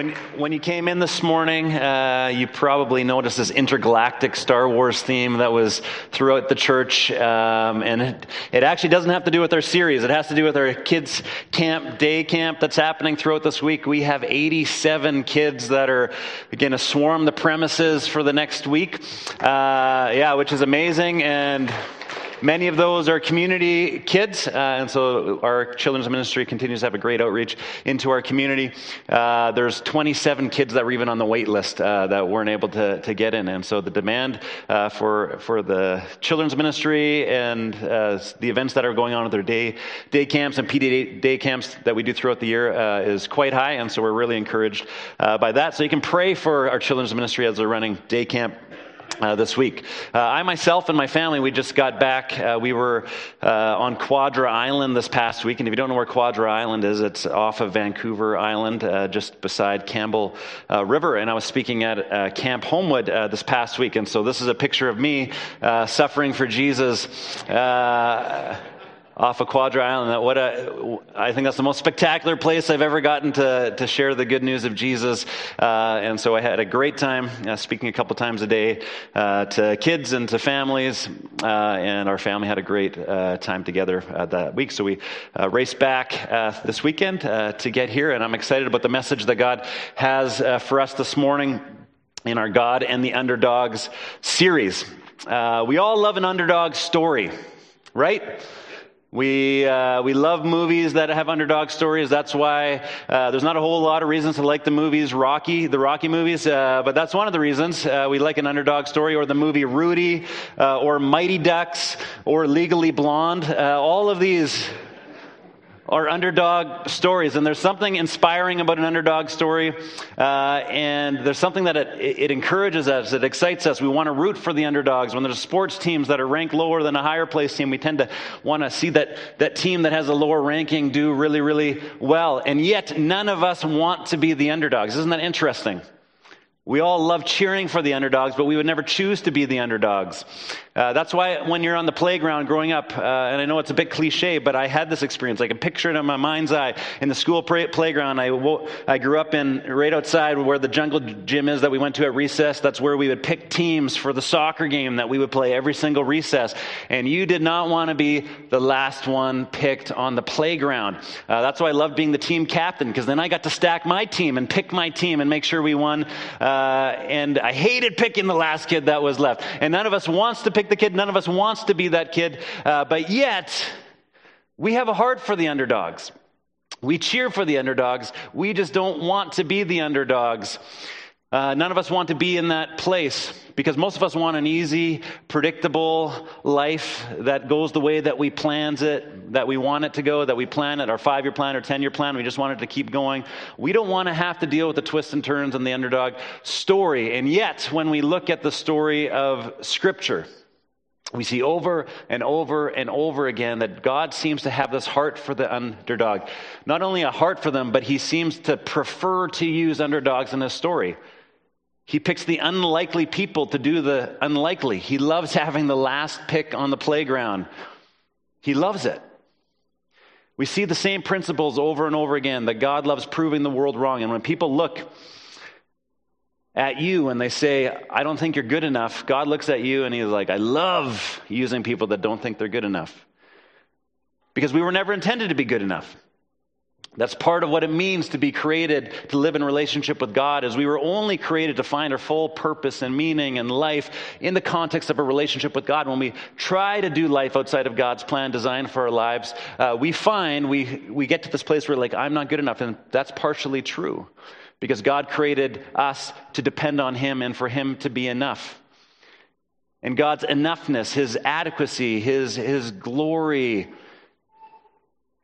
When, when you came in this morning, uh, you probably noticed this intergalactic Star Wars theme that was throughout the church. Um, and it, it, actually doesn't have to do with our series, it has to do with our kids' camp, day camp that's happening throughout this week. We have 87 kids that are going to swarm the premises for the next week. Uh, yeah, which is amazing. And Many of those are community kids, uh, and so our children's ministry continues to have a great outreach into our community. Uh, there's 27 kids that were even on the wait list uh, that weren't able to, to get in, and so the demand uh, for for the children's ministry and uh, the events that are going on at their day day camps and PD day camps that we do throughout the year uh, is quite high, and so we're really encouraged by that. So you can pray for our children's ministry as they're running day camp uh, this week. Uh, I myself and my family, we just got back. Uh, we were uh, on Quadra Island this past week, and if you don't know where Quadra Island is, it's off of Vancouver Island, uh, just beside Campbell uh, River. And I was speaking at Camp Homewood this past week, and so this is a picture of me suffering for Jesus off of Quadra Island. What a, I think that's the most spectacular place I've ever gotten to, to share the good news of Jesus. Uh, and so I had a great time uh, speaking a couple times a day uh, to kids and to families. Uh, and our family had a great uh, time together uh, that week. So we raced back this weekend to get here. And I'm excited about the message that God has for us this morning in our God and the Underdogs series. we all love an underdog story, right? We, uh, we love movies that have underdog stories. That's why uh, there's not a whole lot of reasons to like the movies Rocky, the Rocky movies, uh, but that's one of the reasons uh, we like an underdog story, or the movie Rudy, uh, or Mighty Ducks, or Legally Blonde. Uh, all of these are underdog stories. And there's something inspiring about an underdog story. Uh, and there's something that it, it, encourages us, it excites us. We want to root for the underdogs. When there's sports teams that are ranked lower than a higher place team, we tend to want to see that, that team that has a lower ranking do really, really well. And yet, none of us want to be the underdogs. Isn't that interesting? We all love cheering for the underdogs, but we would never choose to be the underdogs. Uh, that's why when you're on the playground growing up, uh, and I know it's a bit cliche, but I had this experience. I can picture it in my mind's eye. In the school play- playground, I, wo- I grew up in right outside where the jungle gym is that we went to at recess. That's where we would pick teams for the soccer game that we would play every single recess. And you did not want to be the last one picked on the playground. Uh, that's why I loved being the team captain, because then I got to stack my team and pick my team and make sure we won. Uh, and I hated picking the last kid that was left. And none of us wants to pick the kid. None of us wants to be that kid. Uh, but yet, we have a heart for the underdogs. We cheer for the underdogs. We just don't want to be the underdogs. Uh, none of us want to be in that place because most of us want an easy, predictable life that goes the way that we plans it, that we want it to go, that we plan it, our five year plan or 10 year plan. We just want it to keep going. We don't want to have to deal with the twists and turns and the underdog story. And yet, when we look at the story of Scripture, we see over and over and over again that God seems to have this heart for the underdog. Not only a heart for them, but he seems to prefer to use underdogs in his story. He picks the unlikely people to do the unlikely. He loves having the last pick on the playground. He loves it. We see the same principles over and over again that God loves proving the world wrong. And when people look at you and they say, I don't think you're good enough, God looks at you and He's like, I love using people that don't think they're good enough. Because we were never intended to be good enough. That's part of what it means to be created to live in relationship with God is we were only created to find our full purpose and meaning and life in the context of a relationship with God. When we try to do life outside of God's plan designed for our lives, uh, we find we, we get to this place where like, I'm not good enough. And that's partially true because God created us to depend on Him and for Him to be enough. And God's enoughness, His adequacy, His, His glory,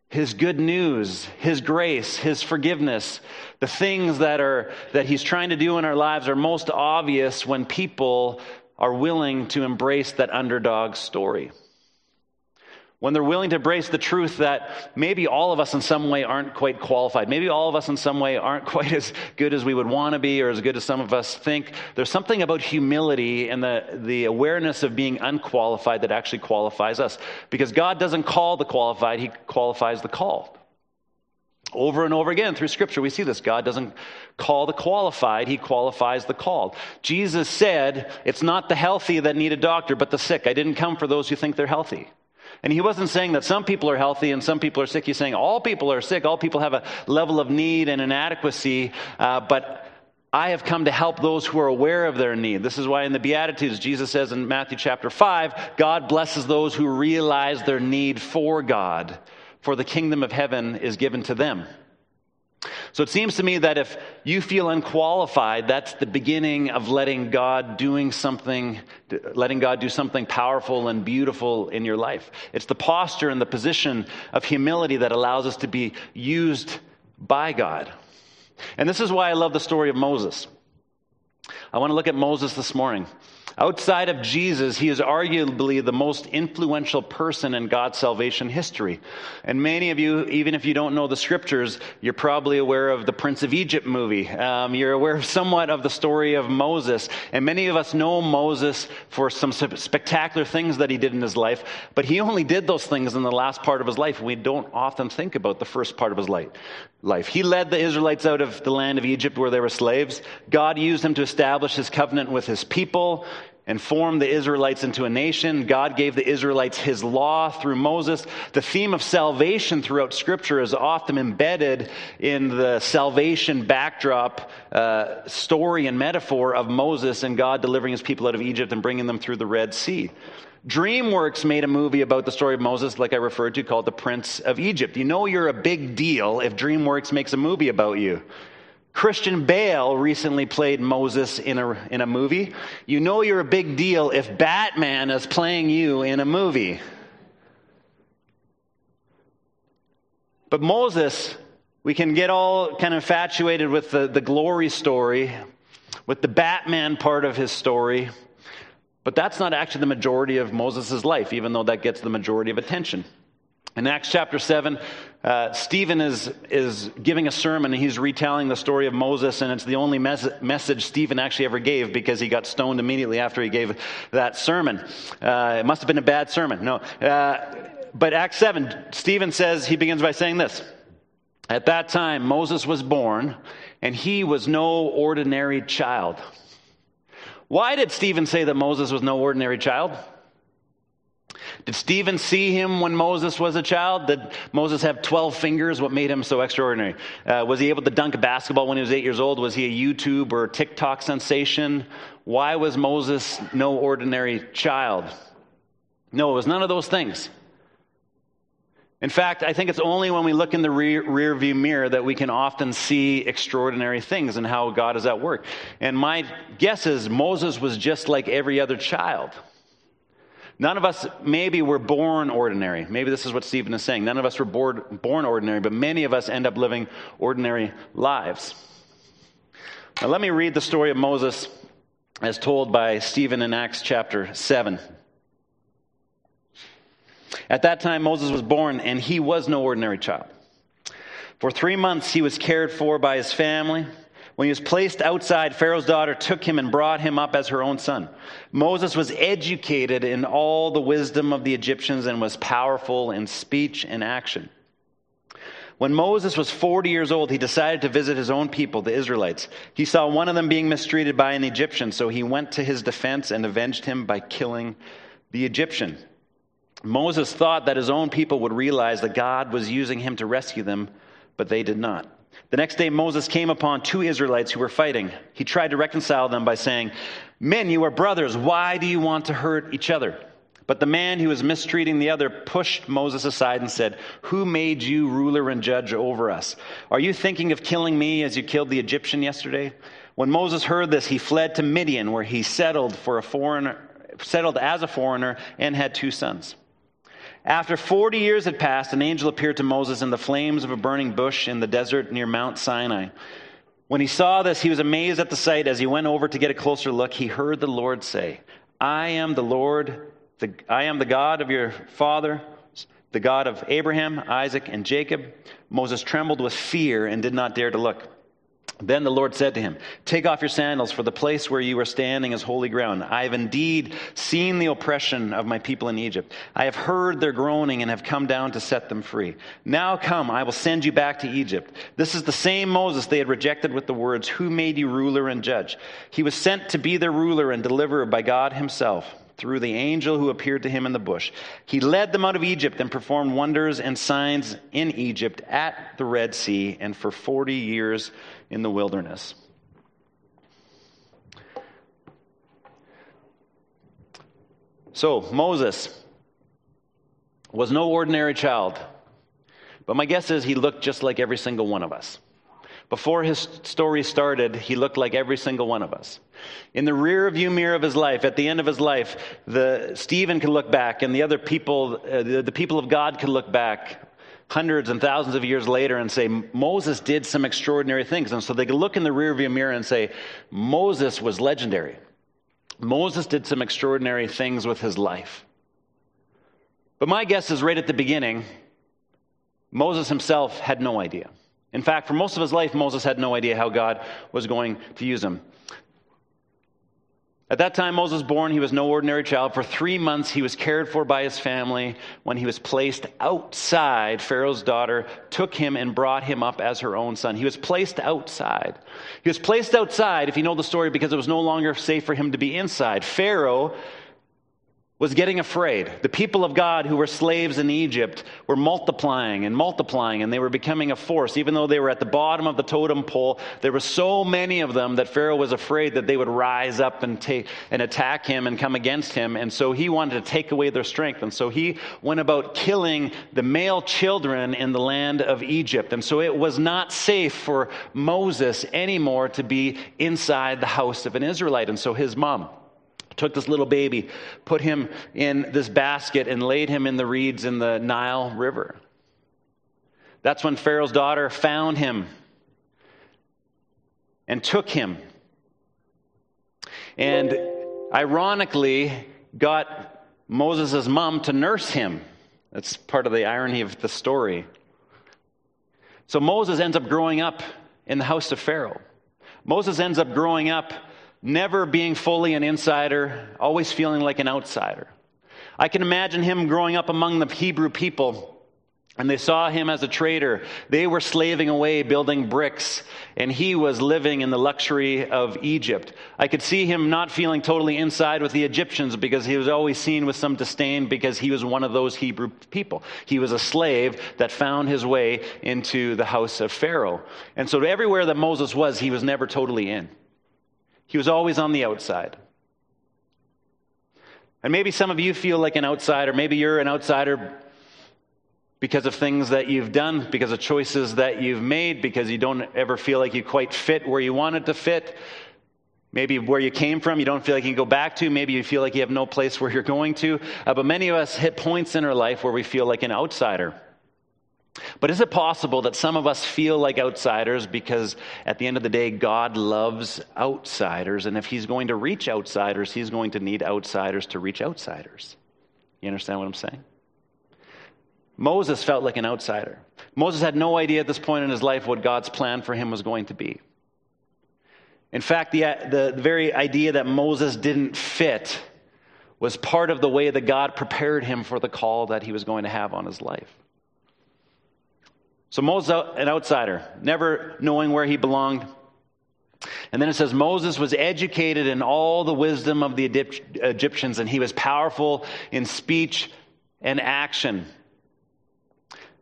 his good news, his grace, his forgiveness, the things that are that he's trying to do in our lives are most obvious when people are willing to embrace that underdog story when they're willing to embrace the truth that maybe all of us in some way aren't quite qualified, maybe all of us in some way aren't quite as good as we would want to be or as good as some of us think, there's something about humility and the, the awareness of being unqualified that actually qualifies us. Because God doesn't call the qualified, He qualifies the called. Over and over again through Scripture, we see this. God doesn't call the qualified, He qualifies the called. Jesus said, It's not the healthy that need a doctor, but the sick. I didn't come for those who think they're healthy. And he wasn't saying that some people are healthy and some people are sick. He's saying all people are sick. All people have a level of need and inadequacy. Uh, but I have come to help those who are aware of their need. This is why in the Beatitudes, Jesus says in Matthew chapter 5, God blesses those who realize their need for God for the kingdom of heaven is given to them. So it seems to me that if you feel unqualified, that's the beginning of letting God doing something, letting God do something powerful and beautiful in your life. It's the posture and the position of humility that allows us to be used by God. And this is why I love the story of Moses. I want to look at Moses this morning. Outside of Jesus, he is arguably the most influential person in God's salvation history. And many of you, even if you don't know the scriptures, you're probably aware of the Prince of Egypt movie. Um, you're aware somewhat of the story of Moses. And many of us know Moses for some spectacular things that he did in his life, but he only did those things in the last part of his life. We don't often think about the first part of his life life. He led the Israelites out of the land of Egypt where they were slaves. God used him to establish his covenant with his people and formed the Israelites into a nation. God gave the Israelites his law through Moses. The theme of salvation throughout Scripture is often embedded in the salvation backdrop uh, story and metaphor of Moses and God delivering his people out of Egypt and bringing them through the Red Sea. DreamWorks made a movie about the story of Moses, like I referred to, called The Prince of Egypt. You know you're a big deal if DreamWorks makes a movie about you. Christian Bale recently played Moses in a, in a movie. You know you're a big deal if Batman is playing you in a movie. But Moses, we can get all kind of infatuated with the, the glory story, with the Batman part of his story. But that's not actually the majority of Moses' life, even though that gets the majority of attention. In Acts chapter 7, uh, Stephen is, is giving a sermon and he's retelling the story of Moses, and it's the only mes- message Stephen actually ever gave because he got stoned immediately after he gave that sermon. Uh, it must have been a bad sermon. No. Uh, but Acts 7, Stephen says, he begins by saying this At that time, Moses was born, and he was no ordinary child. Why did Stephen say that Moses was no ordinary child? Did Stephen see him when Moses was a child? Did Moses have 12 fingers? What made him so extraordinary? Uh, was he able to dunk a basketball when he was eight years old? Was he a YouTube or TikTok sensation? Why was Moses no ordinary child? No, it was none of those things. In fact, I think it's only when we look in the rear, rear, view mirror that we can often see extraordinary things and how God is at work. And my guess is Moses was just like every other child. None of us maybe were born ordinary. Maybe this is what Stephen is saying. None of us were born, born ordinary, but many of us end up living ordinary lives. Now, let me read the story of Moses as told by Stephen in Acts chapter 7. At that time, Moses was born, and he was no ordinary child. For three months, he was cared for by his family. When he was placed outside, Pharaoh's daughter took him and brought him up as her own son. Moses was educated in all the wisdom of the Egyptians and was powerful in speech and action. When Moses was 40 years old, he decided to visit his own people, the Israelites. He saw one of them being mistreated by an Egyptian, so he went to his defense and avenged him by killing the Egyptian. Moses thought that his own people would realize that God was using him to rescue them, but they did not. The next day, Moses came upon two Israelites who were fighting. He tried to reconcile them by saying, Men, you are brothers. Why do you want to hurt each other? But the man who was mistreating the other pushed Moses aside and said, Who made you ruler and judge over us? Are you thinking of killing me as you killed the Egyptian yesterday? When Moses heard this, he fled to Midian, where he settled for a foreigner, settled as a foreigner and had two sons. After 40 years had passed, an angel appeared to Moses in the flames of a burning bush in the desert near Mount Sinai. When he saw this, he was amazed at the sight. As he went over to get a closer look, he heard the Lord say, I am the Lord, the, I am the God of your father, the God of Abraham, Isaac, and Jacob. Moses trembled with fear and did not dare to look. Then the Lord said to him, Take off your sandals, for the place where you are standing is holy ground. I have indeed seen the oppression of my people in Egypt. I have heard their groaning and have come down to set them free. Now come, I will send you back to Egypt. This is the same Moses they had rejected with the words, Who made you ruler and judge? He was sent to be their ruler and deliverer by God himself through the angel who appeared to him in the bush. He led them out of Egypt and performed wonders and signs in Egypt at the Red Sea and for 40 years in the wilderness. So, Moses was no ordinary child, but my guess is he looked just like every single one of us. Before his story started, he looked like every single one of us. In the rear view mirror of his life, at the end of his life, the, Stephen could look back, and the other people, uh, the, the people of God could look back hundreds and thousands of years later and say, Moses did some extraordinary things. And so they could look in the rear view mirror and say, Moses was legendary. Moses did some extraordinary things with his life. But my guess is right at the beginning, Moses himself had no idea. In fact, for most of his life, Moses had no idea how God was going to use him. At that time, Moses was born. He was no ordinary child. For three months, he was cared for by his family. When he was placed outside, Pharaoh's daughter took him and brought him up as her own son. He was placed outside. He was placed outside, if you know the story, because it was no longer safe for him to be inside. Pharaoh was getting afraid. The people of God who were slaves in Egypt were multiplying and multiplying, and they were becoming a force. Even though they were at the bottom of the totem pole, there were so many of them that Pharaoh was afraid that they would rise up and, take, and attack him and come against him. And so he wanted to take away their strength. And so he went about killing the male children in the land of Egypt. And so it was not safe for Moses anymore to be inside the house of an Israelite. And so his mom, took this little baby, put him in this basket, and laid him in the reeds in the Nile River. That's when Pharaoh's daughter found him and took him. And ironically, got Moses' mom to nurse him. That's part of the irony of the story. So Moses ends up growing up in the house of Pharaoh. Moses ends up growing up never being fully an insider, always feeling like an outsider. I can imagine him growing up among the Hebrew people, and they saw him as a traitor. They were slaving away, building bricks, and he was living in the luxury of Egypt. I could see him not feeling totally inside with the Egyptians because he was always seen with some disdain because he was one of those Hebrew people. He was a slave that found his way into the house of Pharaoh. And so everywhere that Moses was, he was never totally in. He was always on the outside. And maybe some of you feel like an outsider. Maybe you're an outsider because of things that you've done, because of choices that you've made, because you don't ever feel like you quite fit where you wanted to fit. Maybe where you came from, you don't feel like you can go back to. Maybe you feel like you have no place where you're going to. Uh, but many of us hit points in our life where we feel like an outsider. But is it possible that some of us feel like outsiders because at the end of the day, God loves outsiders, and if He's going to reach outsiders, He's going to need outsiders to reach outsiders? You understand what I'm saying? Moses felt like an outsider. Moses had no idea at this point in his life what God's plan for him was going to be. In fact, the, the, very idea that Moses didn't fit was part of the way that God prepared him for the call that he was going to have on his life. So Moses, an outsider, never knowing where he belonged. And then it says Moses was educated in all the wisdom of the Egyptians, and he was powerful in speech and action.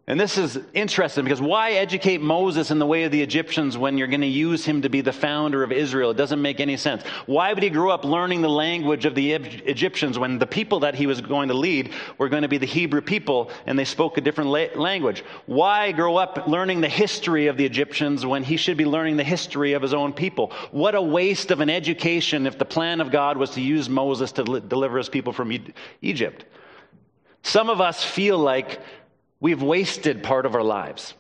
And this is interesting because why educate Moses in the way of the Egyptians when you're going to use him to be the founder of Israel? It doesn't make any sense. Why would he grow up learning the language of the Egyptians when the people that he was going to lead were going to be the Hebrew people and they spoke a different la- language? Why grow up learning the history of the Egyptians when he should be learning the history of his own people? What a waste of an education if the plan of God was to use Moses to li- deliver his people from e- Egypt. Some of us feel like we've wasted part of our lives.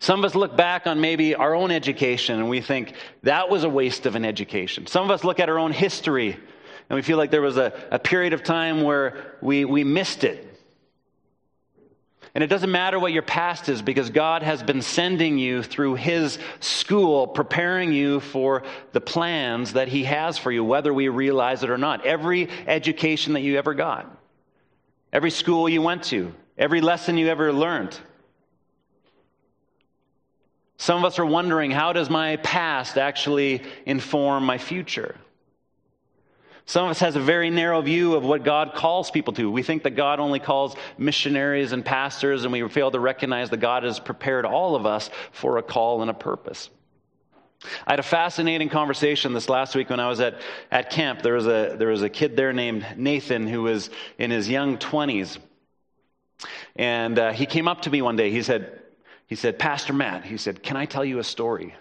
Some of us look back on maybe our own education and we think that was a waste of an education. Some of us look at our own history and we feel like there was a, a period of time where we, we missed it. And it doesn't matter what your past is because God has been sending you through His school, preparing you for the plans that He has for you, whether we realize it or not. Every education that you ever got, every school you went to, every lesson you ever learned. Some of us are wondering how does my past actually inform my future? Some of us has a very narrow view of what God calls people to. We think that God only calls missionaries and pastors, and we fail to recognize that God has prepared all of us for a call and a purpose. I had a fascinating conversation this last week when I was at, at camp. There was, a, there was a kid there named Nathan who was in his young 20s. And uh, he came up to me one day. He said, he said, Pastor Matt, he said, Can I tell you a story?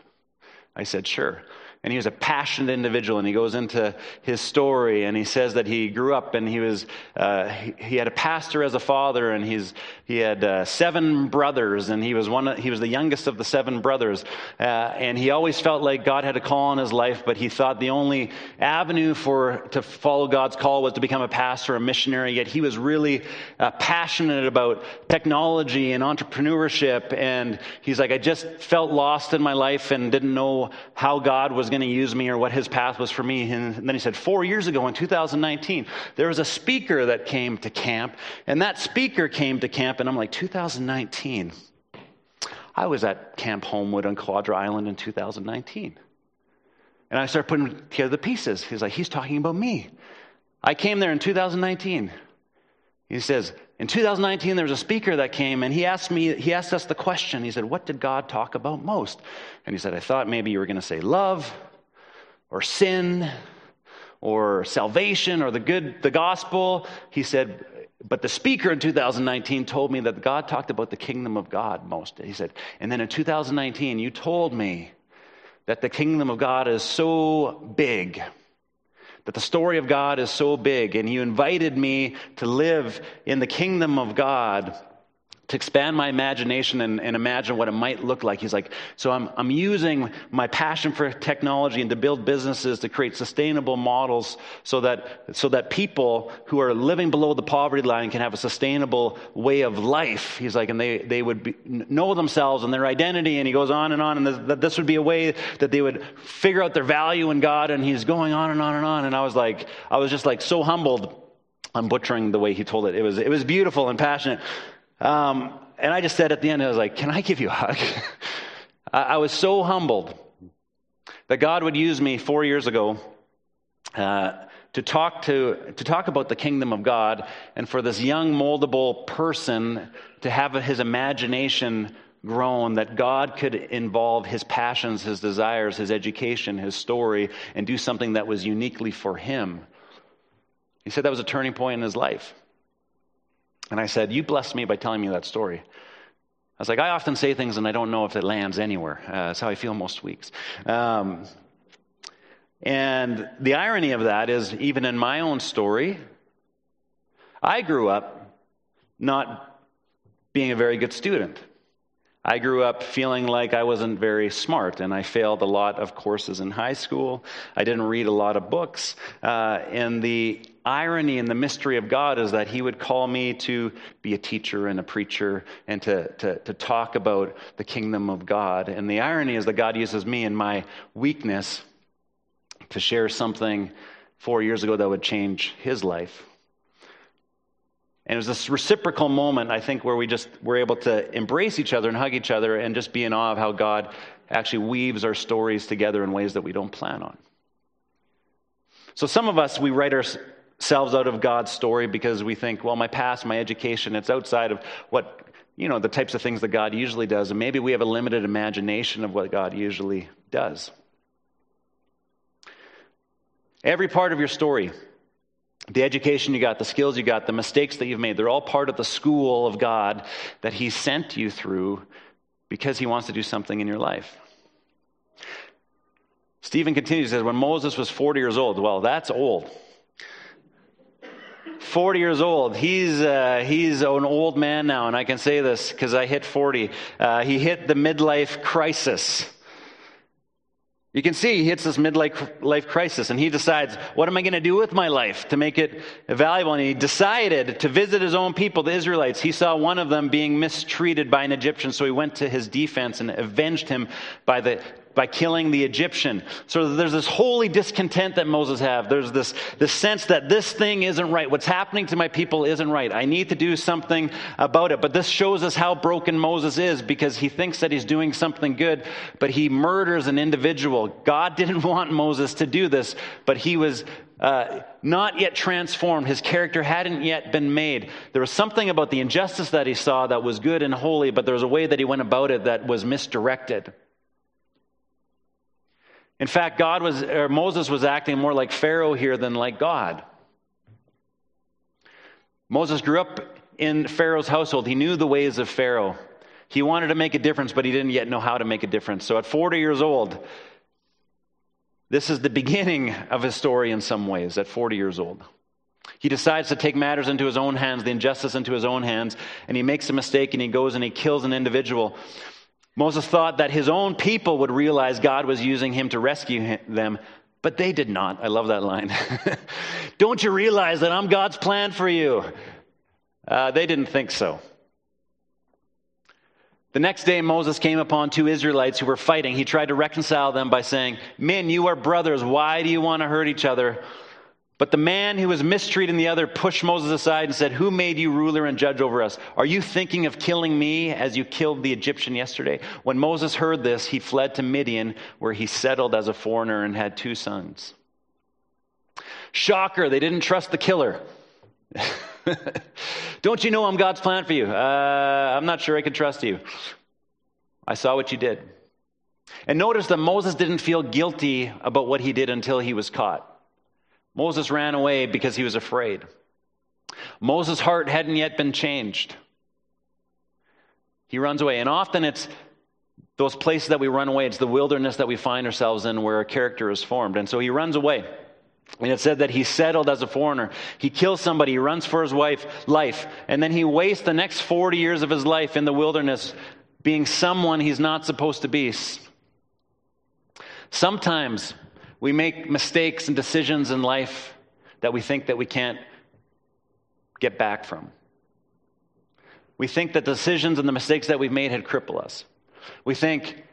I said, Sure and he was a passionate individual and he goes into his story and he says that he grew up and he was uh, he, he, had a pastor as a father and he's he had uh, seven brothers and he was one he was the youngest of the seven brothers uh, and he always felt like god had a call on his life but he thought the only avenue for to follow god's call was to become a pastor a missionary yet he was really uh, passionate about technology and entrepreneurship and he's like i just felt lost in my life and didn't know how god was was going to use me or what his path was for me. And then he said, Four years ago in 2019, there was a speaker that came to camp, and that speaker came to camp, and I'm like, 2019. I was at Camp Homewood on Quadra Island in 2019. And I started putting together the pieces. He's like, He's talking about me. I came there in 2019. He says, in 2019, there was a speaker that came and he asked me, he asked us the question. He said, What did God talk about most? And he said, I thought maybe you were going to say love or sin or salvation or the good, the gospel. He said, but the speaker in 2019 told me that God talked about the kingdom of God most. He said, and then in 2019, you told me that the kingdom of God is so big that the story of God is so big, and you invited me to live in the kingdom of God to expand my imagination and, and, imagine what it might look like. He's like, so I'm, I'm using my passion for technology and to build businesses to create sustainable models so that, so that people who are living below the poverty line can have a sustainable way of life. He's like, and they, they would be, know themselves and their identity. And he goes on and on. And this, this would be a way that they would figure out their value in God. And he's going on and on and on. And I was like, I was just like so humbled. I'm butchering the way he told it. It was, it was beautiful and passionate. Um, and I just said at the end, I was like, Can I give you a hug? I, I, was so humbled that God would use me four years ago uh, to, talk to, to talk about the kingdom of God and for this young, moldable person to have his imagination grown that God could involve his passions, his desires, his education, his story, and do something that was uniquely for him. He said that was a turning point in his life. And I said, You blessed me by telling me that story. I was like, I often say things and I don't know if it lands anywhere. Uh, that's how I feel most weeks. Um, and the irony of that is, even in my own story, I grew up not being a very good student. I grew up feeling like I wasn't very smart, and I failed a lot of courses in high school. I didn't read a lot of books. Uh, and the irony and the mystery of God is that He would call me to be a teacher and a preacher and to, to, to talk about the kingdom of God. And the irony is that God uses me in my weakness to share something four years ago that would change His life. And it was this reciprocal moment, I think, where we just were able to embrace each other and hug each other and just be in awe of how God actually weaves our stories together in ways that we don't plan on. So some of us, we write ourselves out of God's story because we think, well, my past, my education, it's outside of what, you know, the types of things that God usually does. And maybe we have a limited imagination of what God usually does. Every part of your story the education you got, the skills you got, the mistakes that you've made, they're all part of the school of God that He sent you through because He wants to do something in your life. Stephen continues, says, when Moses was 40 years old, well, that's old. 40 years old. He's, uh, he's an old man now, and I can say this because I hit 40. Uh, he hit the midlife crisis. You can see he hits this midlife crisis and he decides, what am I going to do with my life to make it valuable? And he decided to visit his own people, the Israelites. He saw one of them being mistreated by an Egyptian, so he went to his defense and avenged him by the by killing the Egyptian. So there's this holy discontent that Moses have. There's this, this sense that this thing isn't right. What's happening to my people isn't right. I need to do something about it. But this shows us how broken Moses is because he thinks that he's doing something good, but he murders an individual. God didn't want Moses to do this, but he was uh, not yet transformed. His character hadn't yet been made. There was something about the injustice that he saw that was good and holy, but there was a way that he went about it that was misdirected. In fact, God was, or Moses was acting more like Pharaoh here than like God. Moses grew up in Pharaoh's household. He knew the ways of Pharaoh. He wanted to make a difference, but he didn't yet know how to make a difference. So at 40 years old, this is the beginning of his story in some ways, at 40 years old. He decides to take matters into his own hands, the injustice into his own hands, and he makes a mistake and he goes and he kills an individual. Moses thought that his own people would realize God was using him to rescue them, but they did not. I love that line. Don't you realize that I'm God's plan for you? Uh, they didn't think so. The next day, Moses came upon two Israelites who were fighting. He tried to reconcile them by saying, Men, you are brothers. Why do you want to hurt each other? But the man who was mistreating the other pushed Moses aside and said, Who made you ruler and judge over us? Are you thinking of killing me as you killed the Egyptian yesterday? When Moses heard this, he fled to Midian, where he settled as a foreigner and had two sons. Shocker, they didn't trust the killer. Don't you know I'm God's plan for you? Uh, I'm not sure I can trust you. I saw what you did. And notice that Moses didn't feel guilty about what he did until he was caught. Moses ran away because he was afraid. Moses' heart hadn't yet been changed. He runs away. And often it's those places that we run away, it's the wilderness that we find ourselves in where a character is formed. And so he runs away. And it said that he settled as a foreigner. He kills somebody, he runs for his wife, life, and then he wastes the next 40 years of his life in the wilderness being someone he's not supposed to be. Sometimes we make mistakes and decisions in life that we think that we can't get back from. We think that the decisions and the mistakes that we've made had crippled us. We think,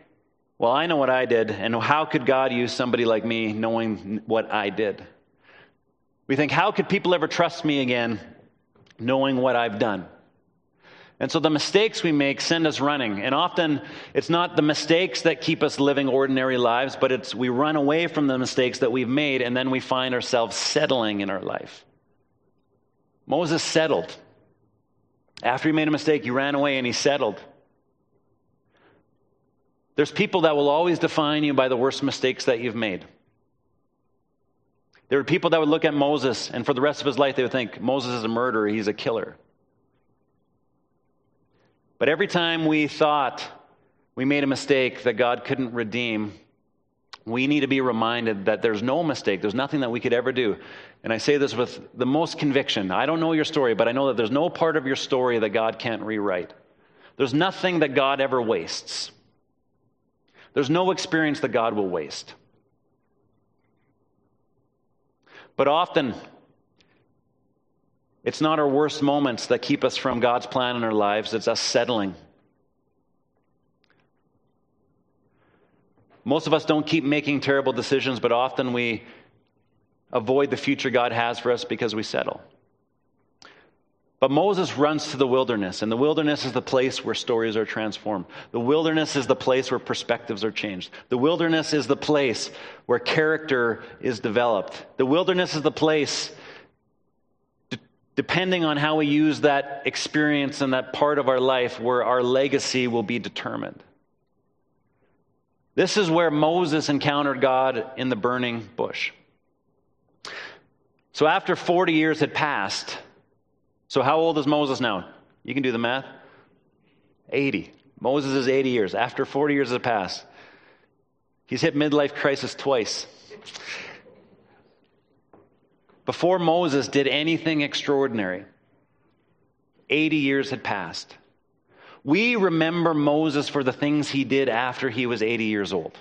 well, I know what I did, and how could God use somebody like me knowing what I did? We think, how could people ever trust me again knowing what I've done? And so the mistakes we make send us running. And often it's not the mistakes that keep us living ordinary lives, but it's we run away from the mistakes that we've made and then we find ourselves settling in our life. Moses settled. After he made a mistake, he ran away and he settled. There's people that will always define you by the worst mistakes that you've made. There are people that would look at Moses, and for the rest of his life, they would think Moses is a murderer, he's a killer. But every time we thought we made a mistake that God couldn't redeem, we need to be reminded that there's no mistake. There's nothing that we could ever do. And I say this with the most conviction. I don't know your story, but I know that there's no part of your story that God can't rewrite. There's nothing that God ever wastes. There's no experience that God will waste. But often, it's not our worst moments that keep us from God's plan in our lives, it's us settling. Most of us don't keep making terrible decisions, but often we avoid the future God has for us because we settle. But Moses runs to the wilderness, and the wilderness is the place where stories are transformed. The wilderness is the place where perspectives are changed. The wilderness is the place where character is developed. The wilderness is the place depending on how we use that experience and that part of our life where our legacy will be determined. This is where Moses encountered God in the burning bush. So after 40 years had passed, so how old is Moses now? You can do the math. 80. Moses is 80 years. After 40 years had passed, he's hit midlife crisis twice. Before Moses did anything extraordinary, 80 years had passed. We remember Moses for the things he did after he was 80 years old.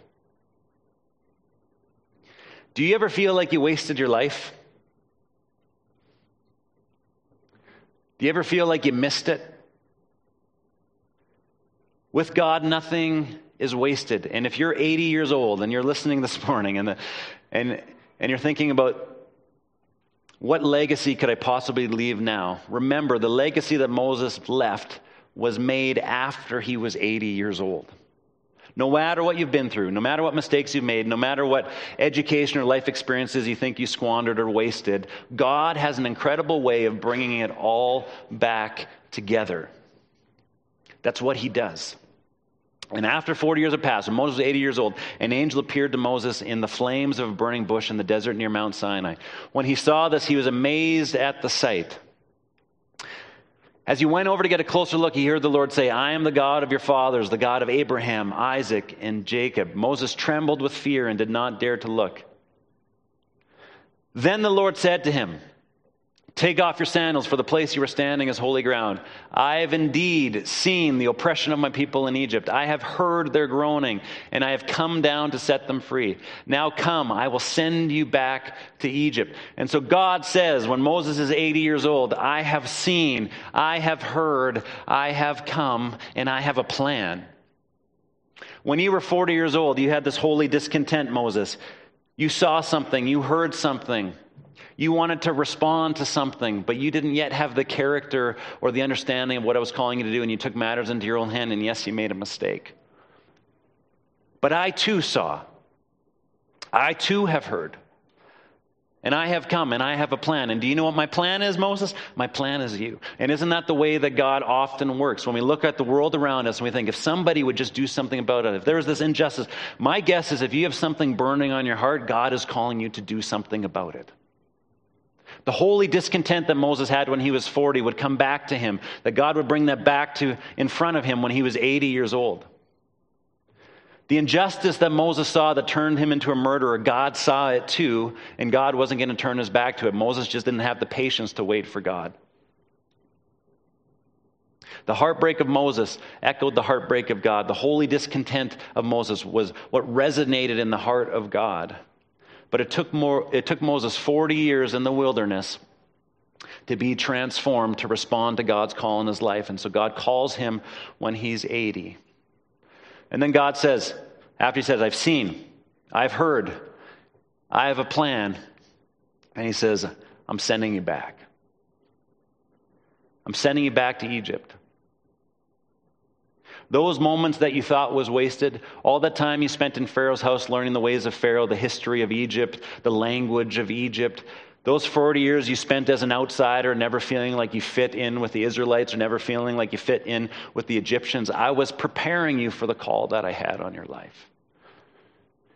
Do you ever feel like you wasted your life? Do you ever feel like you missed it? With God, nothing is wasted. And if you're 80 years old and you're listening this morning and, the, and, and you're thinking about what legacy could I possibly leave now? Remember, the legacy that Moses left was made after he was 80 years old. No matter what you've been through, no matter what mistakes you've made, no matter what education or life experiences you think you squandered or wasted, God has an incredible way of bringing it all back together. That's what he does. And after 40 years had passed, when Moses was 80 years old, an angel appeared to Moses in the flames of a burning bush in the desert near Mount Sinai. When he saw this, he was amazed at the sight. As he went over to get a closer look, he heard the Lord say, I am the God of your fathers, the God of Abraham, Isaac, and Jacob. Moses trembled with fear and did not dare to look. Then the Lord said to him, Take off your sandals, for the place you are standing is holy ground. I have indeed seen the oppression of my people in Egypt. I have heard their groaning, and I have come down to set them free. Now come, I will send you back to Egypt. And so God says, when Moses is 80 years old, I have seen, I have heard, I have come, and I have a plan. When you were 40 years old, you had this holy discontent, Moses. You saw something, you heard something. You wanted to respond to something, but you didn't yet have the character or the understanding of what I was calling you to do, and you took matters into your own hand, and yes, you made a mistake. But I too saw. I too have heard. And I have come and I have a plan. And do you know what my plan is, Moses? My plan is you. And isn't that the way that God often works? When we look at the world around us and we think, if somebody would just do something about it, if there was this injustice, my guess is if you have something burning on your heart, God is calling you to do something about it. The holy discontent that Moses had when he was 40 would come back to him, that God would bring that back to in front of him when he was 80 years old. The injustice that Moses saw that turned him into a murderer, God saw it too, and God wasn't going to turn his back to it. Moses just didn't have the patience to wait for God. The heartbreak of Moses echoed the heartbreak of God. The holy discontent of Moses was what resonated in the heart of God. But it took, more, it took Moses 40 years in the wilderness to be transformed to respond to God's call in his life. And so God calls him when he's 80. And then God says, after he says, I've seen, I've heard, I have a plan. And he says, I'm sending you back. I'm sending you back to Egypt. Those moments that you thought was wasted, all the time you spent in Pharaoh's house learning the ways of Pharaoh, the history of Egypt, the language of Egypt, those 40 years you spent as an outsider, never feeling like you fit in with the Israelites or never feeling like you fit in with the Egyptians, I was preparing you for the call that I had on your life.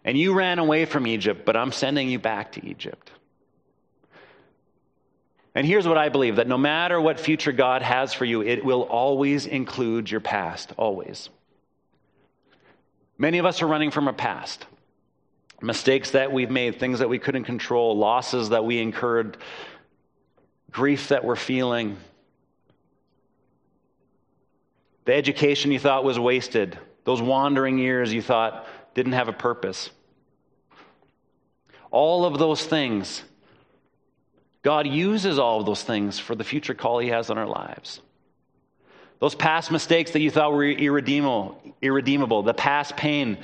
And you ran away from Egypt, but I'm sending you back to Egypt. And here's what I believe that no matter what future God has for you, it will always include your past, always. Many of us are running from our past. Mistakes that we've made, things that we couldn't control, losses that we incurred, grief that we're feeling, the education you thought was wasted, those wandering years you thought didn't have a purpose. All of those things God uses all of those things for the future call He has on our lives. Those past mistakes that you thought were irredeemable, irredeemable, the past pain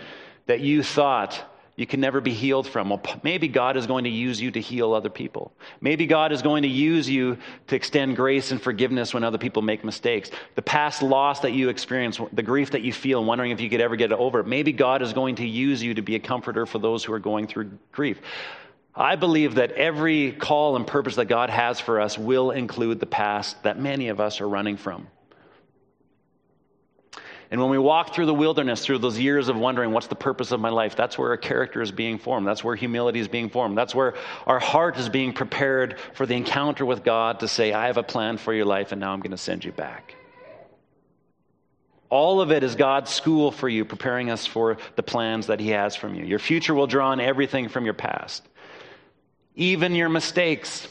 that you thought you can never be healed from. Well, maybe God is going to use you to heal other people. Maybe God is going to use you to extend grace and forgiveness when other people make mistakes. The past loss that you experience, the grief that you feel, wondering if you could ever get it over. Maybe God is going to use you to be a comforter for those who are going through grief. I believe that every call and purpose that God has for us will include the past that many of us are running from. And when we walk through the wilderness, through those years of wondering, what's the purpose of my life? That's where our character is being formed. That's where humility is being formed. That's where our heart is being prepared for the encounter with God to say, I have a plan for your life, and now I'm going to send you back. All of it is God's school for you, preparing us for the plans that He has from you. Your future will draw on everything from your past even your mistakes.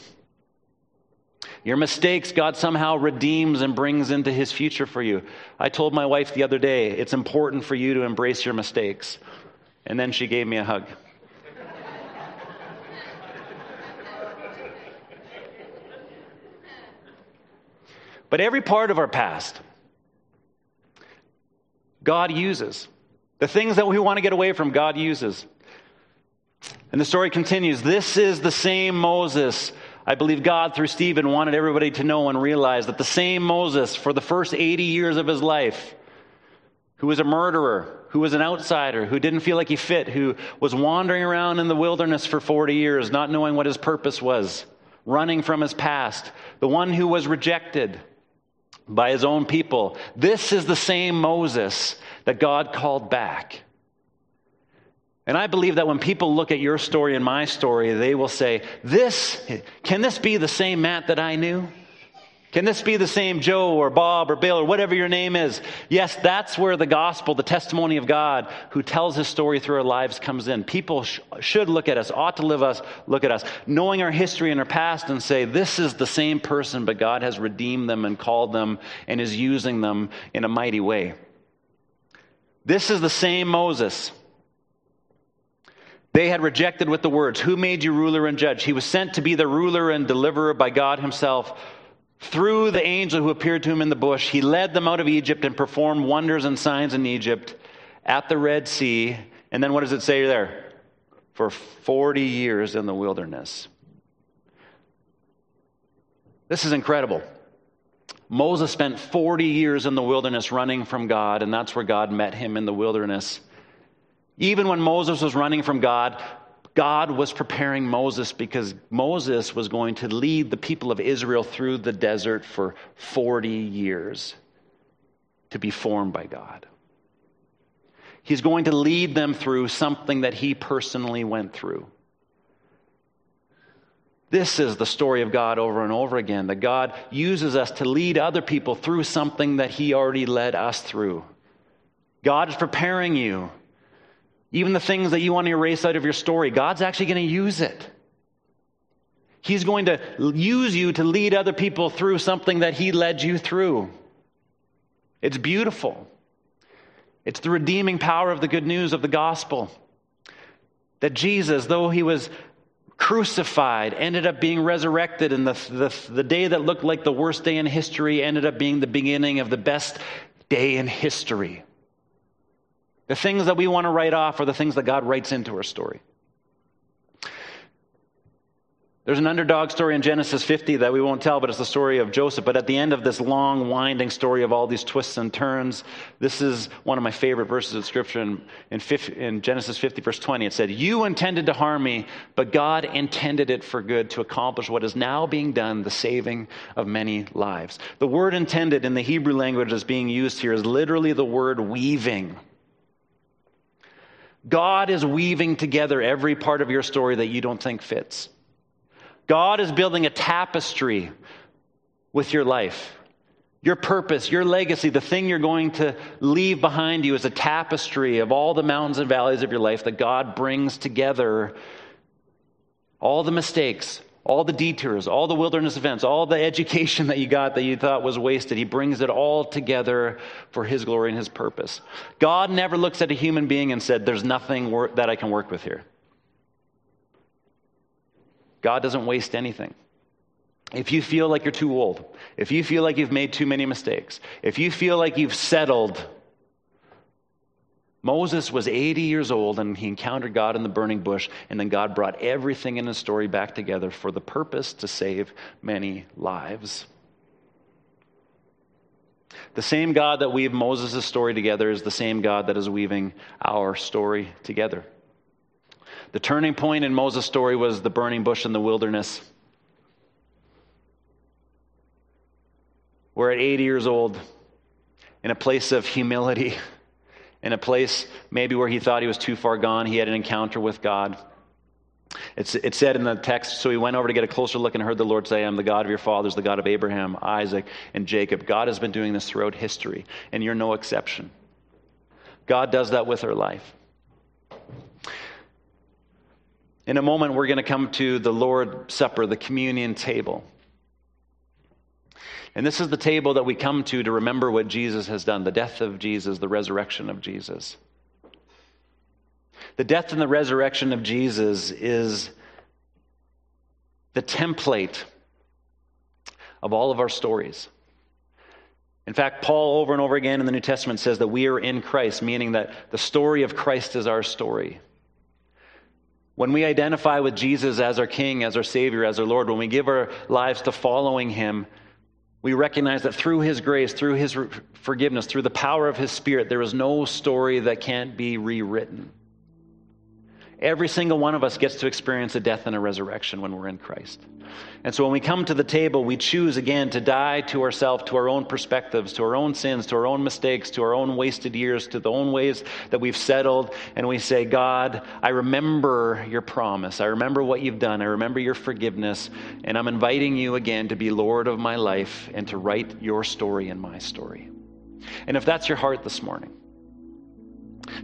Your mistakes, God somehow redeems and brings into his future for you. I told my wife the other day, it's important for you to embrace your mistakes. And then she gave me a hug. but every part of our past, God uses. The things that we want to get away from, God uses. And the story continues. This is the same Moses. I believe God, through Stephen, wanted everybody to know and realize that the same Moses, for the first 80 years of his life, who was a murderer, who was an outsider, who didn't feel like he fit, who was wandering around in the wilderness for 40 years, not knowing what his purpose was, running from his past, the one who was rejected by his own people. This is the same Moses that God called back. And I believe that when people look at your story and my story, they will say, This, can this be the same Matt that I knew? Can this be the same Joe or Bob or Bill or whatever your name is? Yes, that's where the gospel, the testimony of God who tells his story through our lives comes in. People sh- should look at us, ought to live us, look at us, knowing our history and our past and say, this is the same person, but God has redeemed them and called them and is using them in a mighty way. This is the same Moses. They had rejected with the words, Who made you ruler and judge? He was sent to be the ruler and deliverer by God himself through the angel who appeared to him in the bush, he led them out of Egypt and performed wonders and signs in Egypt at the Red Sea. And then what does it say there? For 40 years in the wilderness. This is incredible. Moses spent 40 years in the wilderness running from God, and that's where God met him in the wilderness. Even when Moses was running from God, God was preparing Moses because Moses was going to lead the people of Israel through the desert for 40 years to be formed by God. He's going to lead them through something that he personally went through. This is the story of God over and over again that God uses us to lead other people through something that he already led us through. God is preparing you even the things that you want to erase out of your story, God's actually going to use it. He's going to use you to lead other people through something that He led you through. It's beautiful. It's the redeeming power of the good news of the gospel. That Jesus, though He was crucified, ended up being resurrected, and the, the, the day that looked like the worst day in history ended up being the beginning of the best day in history. The things that we want to write off are the things that God writes into our story. There's an underdog story in Genesis 50 that we won't tell, but it's the story of Joseph. But at the end of this long, winding story of all these twists and turns, this is one of my favorite verses of Scripture in, in, 50, in, Genesis 50, verse 20. It said, You intended to harm me, but God intended it for good to accomplish what is now being done, the saving of many lives. The word intended in the Hebrew language that's being used here is literally the word weaving. God is weaving together every part of your story that you don't think fits. God is building a tapestry with your life. Your purpose, your legacy, the thing you're going to leave behind you is a tapestry of all the mountains and valleys of your life that God brings together. All the mistakes, all the detours, all the wilderness events, all the education that you got that you thought was wasted. He brings it all together for His glory and His purpose. God never looks at a human being and said, There's nothing that I can work with here. God doesn't waste anything. If you feel like you're too old, if you feel like you've made too many mistakes, if you feel like you've settled Moses was 80 years old and he encountered God in the burning bush, and then God brought everything in his story back together for the purpose to save many lives. The same God that weaved Moses' story together is the same God that is weaving our story together. The turning point in Moses' story was the burning bush in the wilderness. Where at 80 years old, in a place of humility, in a place maybe where he thought he was too far gone. He had an encounter with God. It's, it said in the text, so he went over to get a closer look and heard the Lord say, I'm the God of your fathers, the God of Abraham, Isaac, and Jacob. God has been doing this throughout history, and you're no exception. God does that with our life. In a moment, we're going to come to the Lord's Supper, the communion table. And this is the table that we come to to remember what Jesus has done the death of Jesus, the resurrection of Jesus. The death and the resurrection of Jesus is the template of all of our stories. In fact, Paul over and over again in the New Testament says that we are in Christ, meaning that the story of Christ is our story. When we identify with Jesus as our King, as our Savior, as our Lord, when we give our lives to following Him, we recognize that through His grace, through His forgiveness, through the power of His Spirit, there is no story that can't be rewritten. Every single one of us gets to experience a death and a resurrection when we're in Christ. And so when we come to the table, we choose again to die to ourselves, to our own perspectives, to our own sins, to our own mistakes, to our own wasted years, to the own ways that we've settled. And we say, God, I remember your promise. I remember what you've done. I remember your forgiveness. And I'm inviting you again to be Lord of my life and to write your story in my story. And if that's your heart this morning,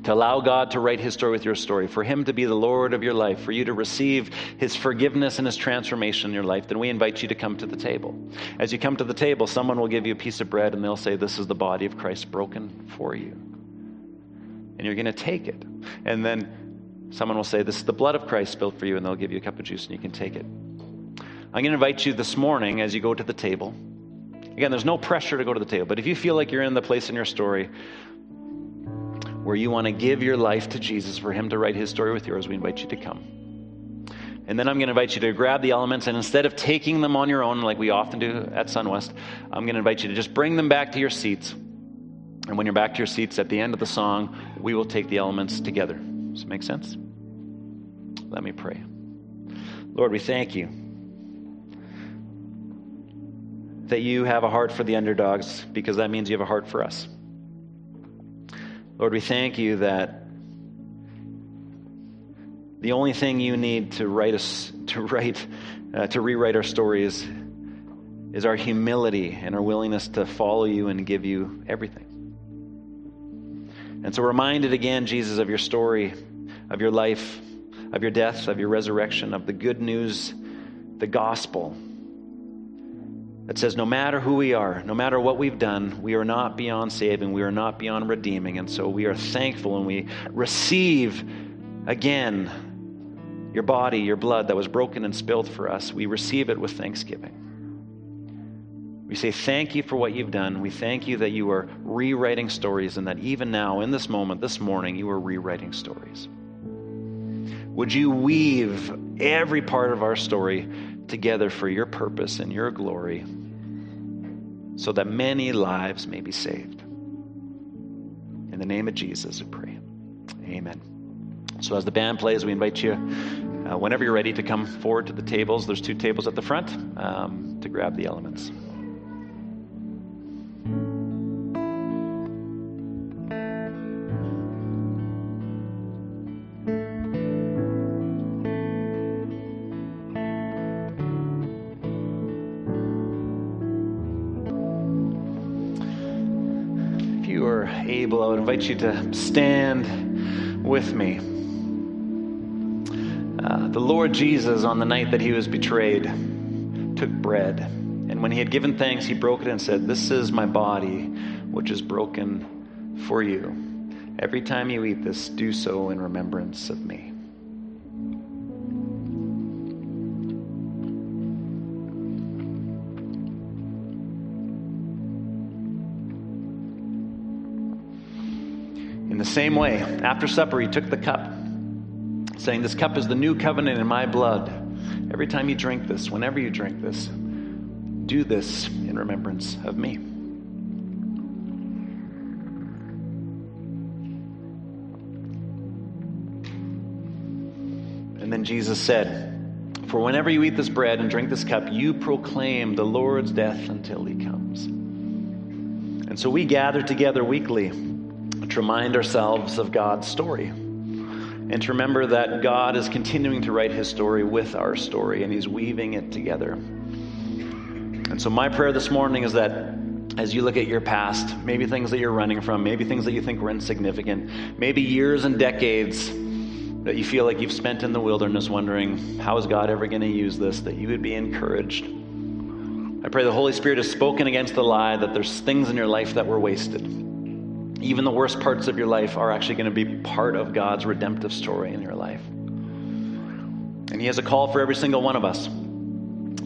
to allow God to write his story with your story, for him to be the Lord of your life, for you to receive his forgiveness and his transformation in your life, then we invite you to come to the table. As you come to the table, someone will give you a piece of bread and they'll say, This is the body of Christ broken for you. And you're going to take it. And then someone will say, This is the blood of Christ spilled for you, and they'll give you a cup of juice and you can take it. I'm going to invite you this morning as you go to the table. Again, there's no pressure to go to the table, but if you feel like you're in the place in your story where you want to give your life to Jesus for Him to write His story with yours, we invite you to come. And then I'm going to invite you to grab the elements, and instead of taking them on your own, like we often do at Sunwest, I'm going to invite you to just bring them back to your seats. And when you're back to your seats at the end of the song, we will take the elements together. Does it make sense? Let me pray. Lord, we thank you that you have a heart for the underdogs because that means you have a heart for us. Lord, we thank you that the only thing you need to write us to write uh, to rewrite our stories is our humility and our willingness to follow you and give you everything. And so reminded again, Jesus, of your story, of your life, of your death, of your resurrection, of the good news, the gospel that says no matter who we are, no matter what we've done, we are not beyond saving, we are not beyond redeeming. And so we are thankful and we receive again your body, your blood that was broken and spilled for us. We receive it with thanksgiving. We say thank you for what you've done. We thank you that you are rewriting stories and that even now, in this moment, this morning, you are rewriting stories. Would you weave every part of our story together for your purpose and your glory? so that many lives may be saved. In the name of Jesus, we pray. Amen. So, as the band plays, we invite you, uh, whenever you're ready, to come forward to the tables. There's two tables at the front um, to grab the elements. I would invite you to stand with me. Uh, the Lord Jesus, on the night that he was betrayed, took bread. And when he had given thanks, he broke it and said, This is my body, which is broken for you. Every time you eat this, do so in remembrance of me. Same way, after supper, he took the cup, saying, This cup is the new covenant in my blood. Every time you drink this, whenever you drink this, do this in remembrance of me. And then Jesus said, For whenever you eat this bread and drink this cup, you proclaim the Lord's death until he comes. And so we gather together weekly to remind ourselves of God's story and to remember that God is continuing to write his story with our story and he's weaving it together. And so, my prayer this morning is that as you look at your past, maybe things that you're running from, maybe things that you think were insignificant, maybe years and decades that you feel like you've spent in the wilderness wondering, how is God ever going to use this, that you would be encouraged. I pray the Holy Spirit has spoken against the lie that there's things in your life that were wasted even the worst parts of your life are actually going to be part of God's redemptive story in your life. And He has a call for every single one of us.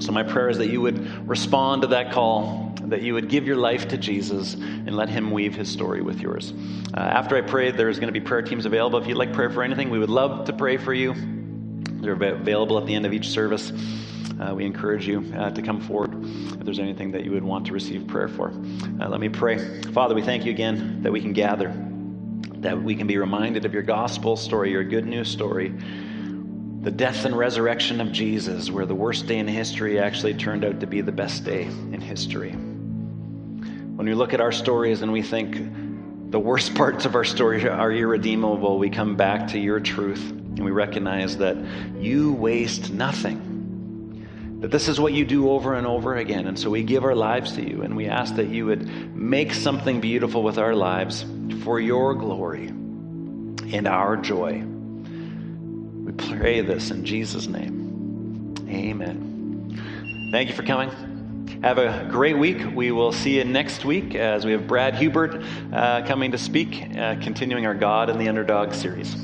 So, my prayer is that you would respond to that call that you would give your life to Jesus and let him weave his story with yours. Uh, after I pray, there's going to be prayer teams available. If you'd like prayer for anything, we would love to pray for you. They're available at the end of each service. Uh, we encourage you uh, to come forward if there's anything that you would want to receive prayer for. Uh, let me pray. Father, we thank you again that we can gather, that we can be reminded of your gospel story, your good news story the death and resurrection of Jesus, where the worst day in history actually turned out to be the best day in history. When we look at our stories and we think the worst parts of our story are irredeemable, we come back to your truth and we recognize that you waste nothing. That this is what you do over and over again. And so we give our lives to you and we ask that you would make something beautiful with our lives for your glory and our joy. We pray this in Jesus' name. Amen. Thank you for coming. Have a great week. We will see you next week as we have Brad Hubert uh, coming to speak, uh, continuing our God and the Underdog series.